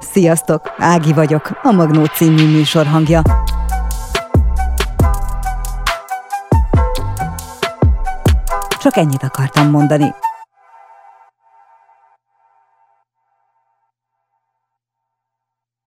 Sziasztok, Ági vagyok, a Magnó című műsor hangja. Csak ennyit akartam mondani.